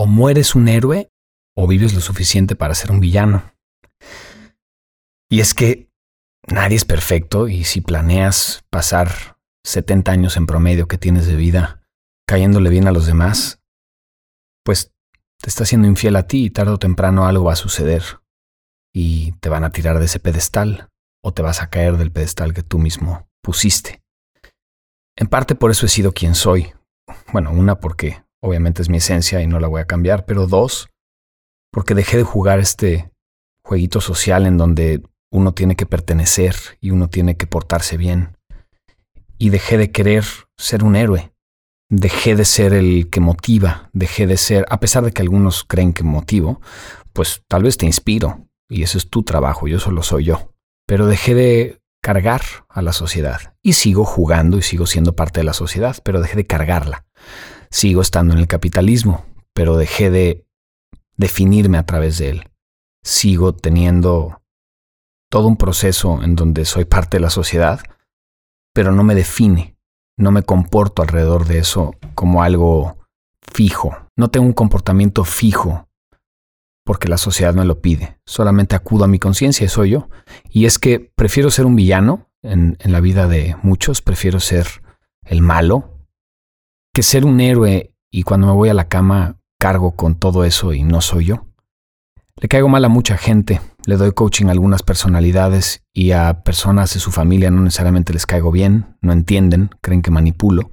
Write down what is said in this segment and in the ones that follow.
O mueres un héroe o vives lo suficiente para ser un villano. Y es que nadie es perfecto y si planeas pasar 70 años en promedio que tienes de vida cayéndole bien a los demás, pues te está siendo infiel a ti y tarde o temprano algo va a suceder y te van a tirar de ese pedestal o te vas a caer del pedestal que tú mismo pusiste. En parte por eso he sido quien soy. Bueno, una porque obviamente es mi esencia y no la voy a cambiar, pero dos, porque dejé de jugar este jueguito social en donde uno tiene que pertenecer y uno tiene que portarse bien. Y dejé de querer ser un héroe. Dejé de ser el que motiva, dejé de ser, a pesar de que algunos creen que motivo, pues tal vez te inspiro, y eso es tu trabajo, yo solo soy yo. Pero dejé de cargar a la sociedad. Y sigo jugando y sigo siendo parte de la sociedad, pero dejé de cargarla. Sigo estando en el capitalismo, pero dejé de definirme a través de él. Sigo teniendo todo un proceso en donde soy parte de la sociedad, pero no me define, no me comporto alrededor de eso como algo fijo. No tengo un comportamiento fijo porque la sociedad me lo pide. Solamente acudo a mi conciencia y soy yo. Y es que prefiero ser un villano en, en, la vida de muchos, prefiero ser el malo, que ser un héroe y cuando me voy a la cama cargo con todo eso y no soy yo. Le caigo mal a mucha gente, le doy coaching a algunas personalidades y a personas de su familia no necesariamente les caigo bien, no entienden, creen que manipulo,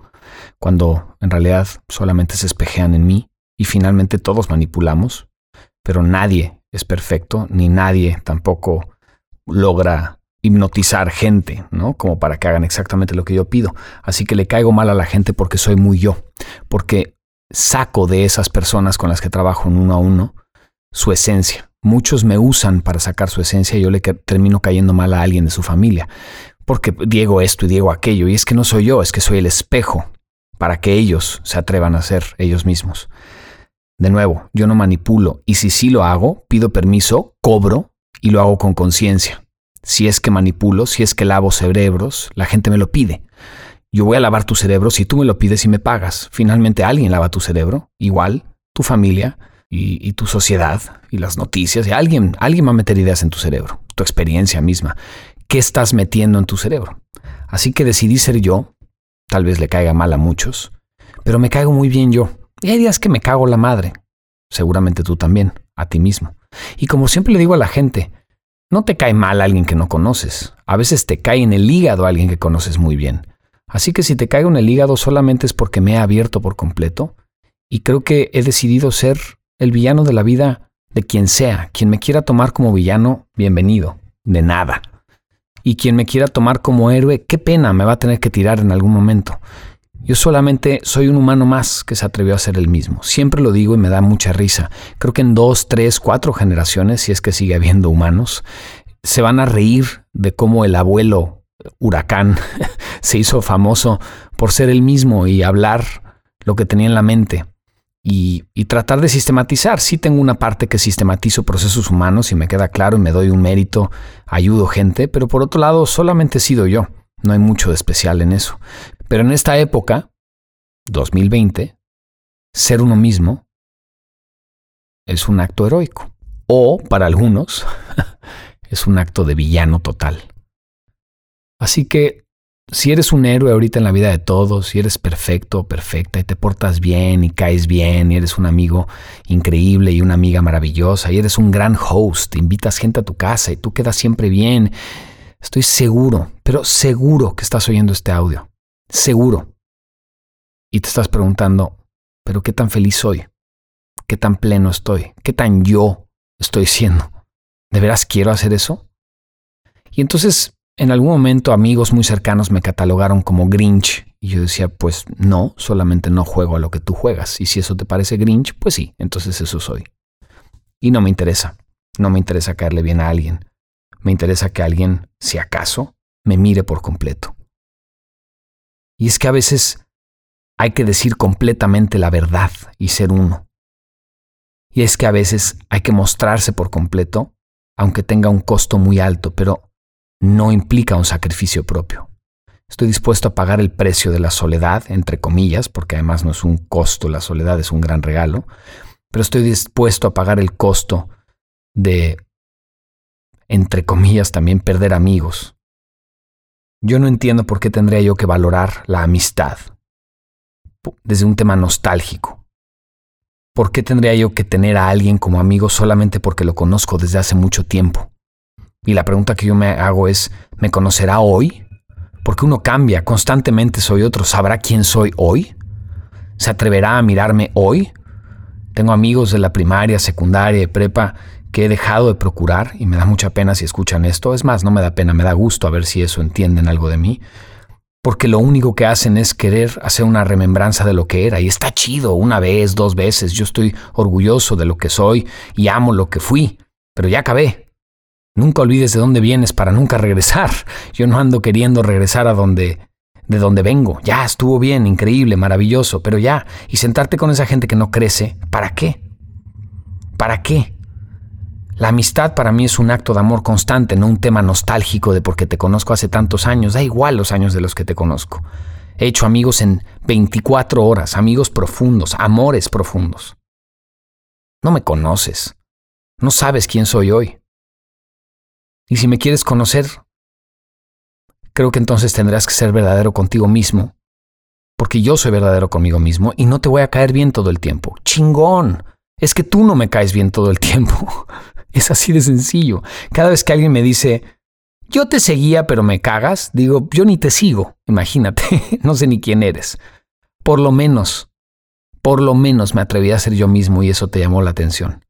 cuando en realidad solamente se espejean en mí y finalmente todos manipulamos pero nadie es perfecto, ni nadie tampoco logra hipnotizar gente, ¿no? Como para que hagan exactamente lo que yo pido. Así que le caigo mal a la gente porque soy muy yo, porque saco de esas personas con las que trabajo en uno a uno su esencia. Muchos me usan para sacar su esencia y yo le termino cayendo mal a alguien de su familia, porque digo esto y digo aquello, y es que no soy yo, es que soy el espejo para que ellos se atrevan a ser ellos mismos. De nuevo, yo no manipulo y si sí lo hago, pido permiso, cobro y lo hago con conciencia. Si es que manipulo, si es que lavo cerebros, la gente me lo pide. Yo voy a lavar tu cerebro si tú me lo pides y me pagas. Finalmente alguien lava tu cerebro, igual, tu familia y, tu sociedad y las noticias. Y alguien, alguien va a meter ideas en tu cerebro, tu experiencia misma. ¿Qué estás metiendo en tu cerebro? Así que decidí ser yo. Tal vez le caiga mal a muchos, pero me caigo muy bien yo. Y hay días que me cago la madre. Seguramente tú también, a ti mismo. Y como siempre le digo a la gente, no te cae mal alguien que no conoces. A veces te cae en el hígado alguien que conoces muy bien. Así que si te caigo en el hígado solamente es porque me he abierto por completo. Y creo que he decidido ser el villano de la vida de quien sea. Quien me quiera tomar como villano, bienvenido. De nada. Y quien me quiera tomar como héroe, qué pena, me va a tener que tirar en algún momento. Yo solamente soy un humano más que se atrevió a ser el mismo. Siempre lo digo y me da mucha risa. Creo que en dos, tres, cuatro generaciones, si es que sigue habiendo humanos, se van a reír de cómo el abuelo huracán se hizo famoso por ser el mismo y hablar lo que tenía en la mente. Y, tratar de sistematizar. Sí tengo una parte que sistematizo procesos humanos y me queda claro y me doy un mérito, ayudo gente, pero por otro lado solamente he sido yo. No hay mucho de especial en eso. Pero en esta época, 2020, ser uno mismo es un acto heroico. O, para algunos, es un acto de villano total. Así que, si eres un héroe ahorita en la vida de todos, si eres perfecto o perfecta y te portas bien y caes bien y eres un amigo increíble y una amiga maravillosa y eres un gran host, invitas gente a tu casa y tú quedas siempre bien, estoy seguro, pero seguro que estás oyendo este audio seguro. Y te estás preguntando, pero ¿qué tan feliz soy? ¿Qué tan pleno estoy? ¿Qué tan yo estoy siendo? ¿De veras quiero hacer eso? Y entonces, en algún momento, amigos muy cercanos me catalogaron como Grinch. Y yo decía, pues no, solamente no juego a lo que tú juegas. Y si eso te parece Grinch, pues sí, entonces eso soy. Y no me interesa. No me interesa caerle bien a alguien. Me interesa que alguien, si acaso, me mire por completo. Y es que a veces hay que decir completamente la verdad y ser uno. Y es que a veces hay que mostrarse por completo, aunque tenga un costo muy alto, pero no implica un sacrificio propio. Estoy dispuesto a pagar el precio de la soledad, entre comillas, porque además no es un costo, la soledad es un gran regalo, pero estoy dispuesto a pagar el costo de, entre comillas, también perder amigos. Yo no entiendo por qué tendría yo que valorar la amistad desde un tema nostálgico. ¿Por qué tendría yo que tener a alguien como amigo solamente porque lo conozco desde hace mucho tiempo? Y la pregunta que yo me hago es, ¿me conocerá hoy? Porque uno cambia, constantemente soy otro. ¿Sabrá quién soy hoy? ¿Se atreverá a mirarme hoy? Tengo amigos de la primaria, secundaria y prepa que he dejado de procurar y me da mucha pena si escuchan esto. Es más, no me da pena, me da gusto a ver si eso entienden algo de mí. Porque lo único que hacen es querer hacer una remembranza de lo que era. Y está chido, una vez, dos veces. Yo estoy orgulloso de lo que soy y amo lo que fui. Pero ya acabé. Nunca olvides de dónde vienes para nunca regresar. Yo no ando queriendo regresar a donde de donde vengo. Ya estuvo bien, increíble, maravilloso, pero ya, y sentarte con esa gente que no crece, ¿para qué? ¿Para qué? La amistad para mí es un acto de amor constante, no un tema nostálgico de porque te conozco hace tantos años, da igual los años de los que te conozco. He hecho amigos en 24 horas, amigos profundos, amores profundos. No me conoces, no sabes quién soy hoy. Y si me quieres conocer, creo que entonces tendrás que ser verdadero contigo mismo, porque yo soy verdadero conmigo mismo y no te voy a caer bien todo el tiempo. Chingón. Es que tú no me caes bien todo el tiempo. Es así de sencillo. Cada vez que alguien me dice, yo te seguía pero me cagas, digo, yo ni te sigo. Imagínate, no sé ni quién eres. Por lo menos, por lo menos me atreví a ser yo mismo y eso te llamó la atención.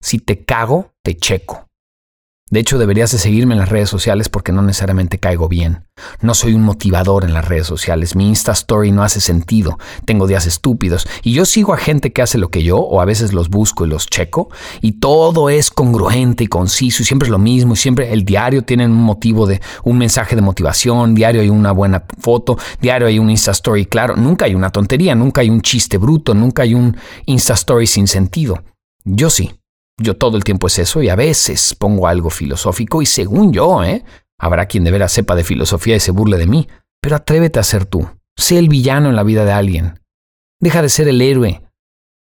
Si te cago, te checo. De hecho, deberías de seguirme en las redes sociales porque no necesariamente caigo bien. No soy un motivador en las redes sociales. Mi Insta Story no hace sentido. Tengo días estúpidos. Y yo sigo a gente que hace lo que yo, o a veces los busco y los checo. Y todo es congruente y conciso. Y siempre es lo mismo. Y siempre el diario tiene un motivo de un mensaje de motivación. Diario hay una buena foto. Diario hay un Insta Story claro. Nunca hay una tontería. Nunca hay un chiste bruto. Nunca hay un Insta Story sin sentido. Yo sí. Yo todo el tiempo es eso y a veces pongo algo filosófico y según yo, ¿eh? Habrá quien de veras sepa de filosofía y se burle de mí, pero atrévete a ser tú. Sé el villano en la vida de alguien. Deja de ser el héroe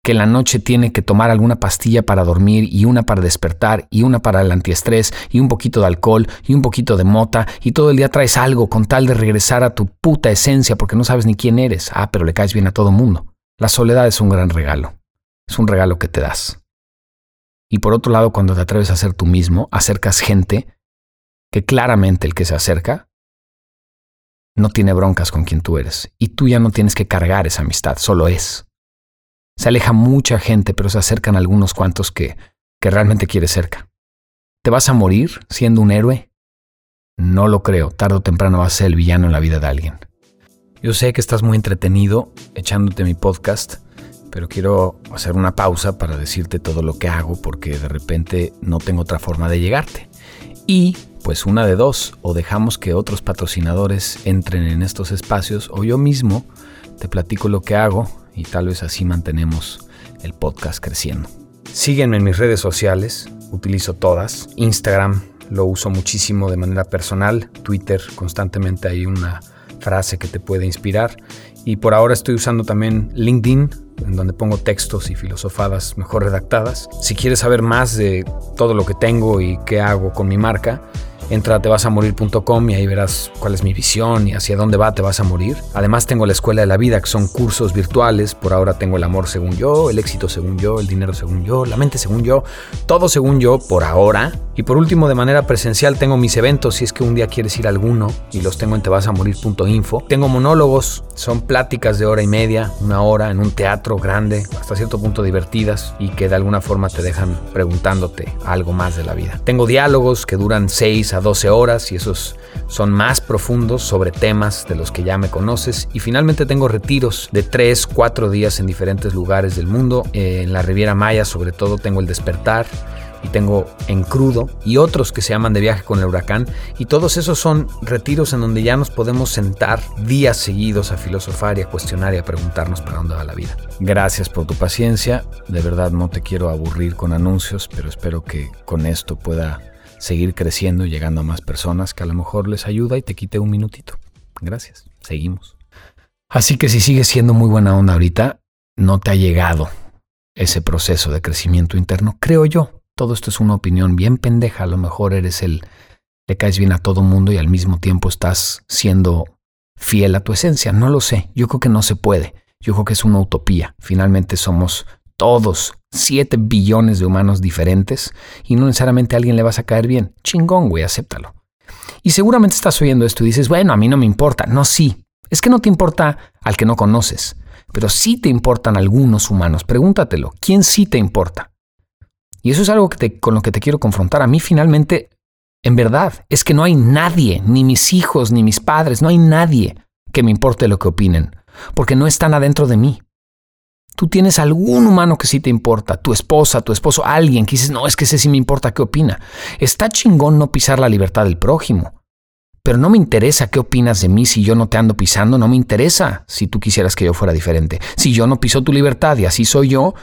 que en la noche tiene que tomar alguna pastilla para dormir y una para despertar y una para el antiestrés y un poquito de alcohol y un poquito de mota y todo el día traes algo con tal de regresar a tu puta esencia porque no sabes ni quién eres. Ah, pero le caes bien a todo mundo. La soledad es un gran regalo. Es un regalo que te das. Y por otro lado, cuando te atreves a ser tú mismo, acercas gente que claramente el que se acerca no tiene broncas con quien tú eres. Y tú ya no tienes que cargar esa amistad, solo es. Se aleja mucha gente, pero se acercan algunos cuantos que, que realmente quieres cerca. ¿Te vas a morir siendo un héroe? No lo creo. Tarde o temprano vas a ser el villano en la vida de alguien. Yo sé que estás muy entretenido echándote mi podcast pero quiero hacer una pausa para decirte todo lo que hago porque de repente no tengo otra forma de llegarte. Y pues una de dos, o dejamos que otros patrocinadores entren en estos espacios o yo mismo te platico lo que hago y tal vez así mantenemos el podcast creciendo. Sígueme en mis redes sociales, utilizo todas. Instagram lo uso muchísimo de manera personal, Twitter constantemente hay una frase que te puede inspirar y por ahora estoy usando también LinkedIn en donde pongo textos y filosofadas mejor redactadas. Si quieres saber más de todo lo que tengo y qué hago con mi marca, Entra a tevasamorir.com y ahí verás cuál es mi visión y hacia dónde va Te vas a morir. Además tengo la Escuela de la Vida, que son cursos virtuales. Por ahora tengo el amor según yo, el éxito según yo, el dinero según yo, la mente según yo, todo según yo por ahora. Y por último, de manera presencial tengo mis eventos si es que un día quieres ir a alguno y los tengo en tevasamorir.info. Tengo monólogos, son pláticas de hora y media, una hora en un teatro grande, hasta cierto punto divertidas y que de alguna forma te dejan preguntándote algo más de la vida. Tengo diálogos que duran 6 a 12 horas y esos son más profundos sobre temas de los que ya me conoces. Y finalmente tengo retiros de 3, 4 días en diferentes lugares del mundo. en la Riviera Maya sobre todo tengo el despertar y tengo en crudo y otros que se llaman de viaje con el huracán y todos esos son retiros en donde ya nos podemos sentar días seguidos a filosofar y a cuestionar y a preguntarnos para dónde va la vida. Gracias por tu paciencia, de verdad no te quiero aburrir con anuncios, pero espero que con esto pueda seguir creciendo y llegando a más personas que a lo mejor les ayuda y te quite un minutito. Gracias. Seguimos. Así que si sigues siendo muy buena onda ahorita, no te ha llegado ese proceso de crecimiento interno, creo yo. Todo esto es una opinión bien pendeja, a lo mejor eres el, le caes bien a todo mundo y al mismo tiempo estás siendo fiel a tu esencia, no lo sé, yo creo que no se puede, yo creo que es una utopía, finalmente somos todos 7 billones de humanos diferentes y no necesariamente a alguien le vas a caer bien, chingón, güey, acéptalo. Y seguramente estás oyendo esto y dices, bueno, a mí no me importa, no, sí, es que no te importa al que no conoces, pero sí te importan algunos humanos. Pregúntatelo, ¿quién sí te importa? Y eso es algo que con lo que te quiero confrontar. A mí finalmente, en verdad, es que no hay nadie, ni mis hijos, ni mis padres, no hay nadie que me importe lo que opinen, porque no están adentro de mí. Tú tienes algún humano que sí te importa, tu esposa, tu esposo, alguien que dices, no, es que ese sí me importa qué opina. Está chingón no pisar la libertad del prójimo. Pero no me interesa qué opinas de mí si yo no te ando pisando, no me interesa si tú quisieras que yo fuera diferente. Si yo no piso tu libertad y así soy yo,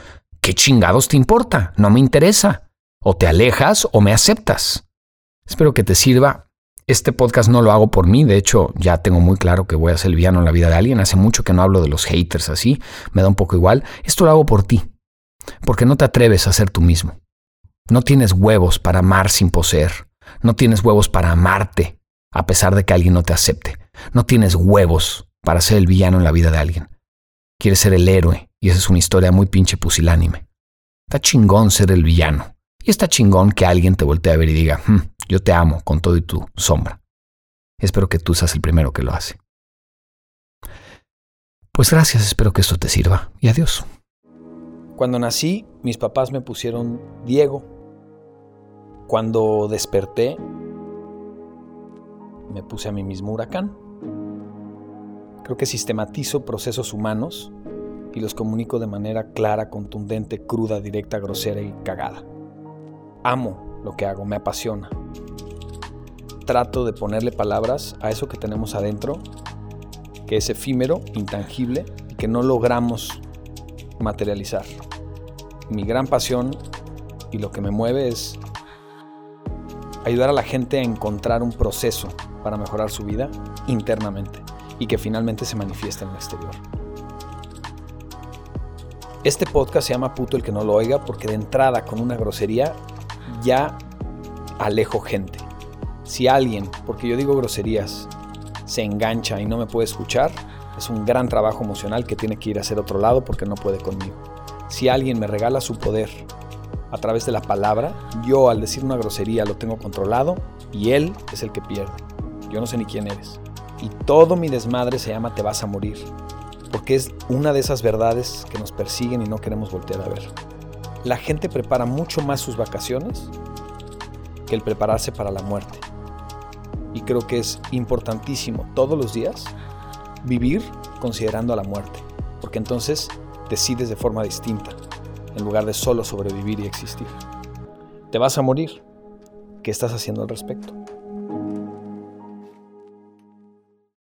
¿qué chingados te importa? No me interesa. O te alejas o me aceptas. Espero que te sirva. Este podcast no lo hago por mí, de hecho ya tengo muy claro que voy a ser el villano en la vida de alguien. Hace mucho que no hablo de los haters así, me da un poco igual. Esto lo hago por ti, porque no te atreves a ser tú mismo. No tienes huevos para amar sin poseer. No tienes huevos para amarte a pesar de que alguien no te acepte. No tienes huevos para ser el villano en la vida de alguien. Quieres ser el héroe, y esa es una historia muy pinche pusilánime. Está chingón ser el villano. Y está chingón que alguien te voltee a ver y diga, hm, yo te amo con todo y tu sombra. Espero que tú seas el primero que lo hace. Pues gracias, espero que esto te sirva y adiós. Cuando nací, mis papás me pusieron Diego. Cuando desperté, me puse a mí mismo huracán. Creo que sistematizo procesos humanos y los comunico de manera clara, contundente, cruda, directa, grosera y cagada. Amo lo que hago, me apasiona. Trato de ponerle palabras a eso que tenemos adentro, que es efímero, intangible y que no logramos materializar. Mi gran pasión y lo que me mueve es ayudar a la gente a encontrar un proceso para mejorar su vida internamente y que finalmente se manifieste en el exterior. Este podcast se llama Puto el que no lo oiga porque de entrada con una grosería ya alejo gente. Si alguien, porque yo digo groserías, se engancha y no me puede escuchar, es un gran trabajo emocional que tiene que ir a hacer otro lado porque no puede conmigo. Si alguien me regala su poder a través de la palabra, yo al decir una grosería lo tengo controlado y él es el que pierde. Yo no sé ni quién eres. Y todo mi desmadre se llama Te vas a morir, porque es una de esas verdades que nos persiguen y no queremos voltear a ver. La gente prepara mucho más sus vacaciones que el prepararse para la muerte. Y creo que es importantísimo todos los días vivir considerando a la muerte, porque entonces decides de forma distinta, en lugar de solo sobrevivir y existir. Te vas a morir. ¿Qué estás haciendo al respecto?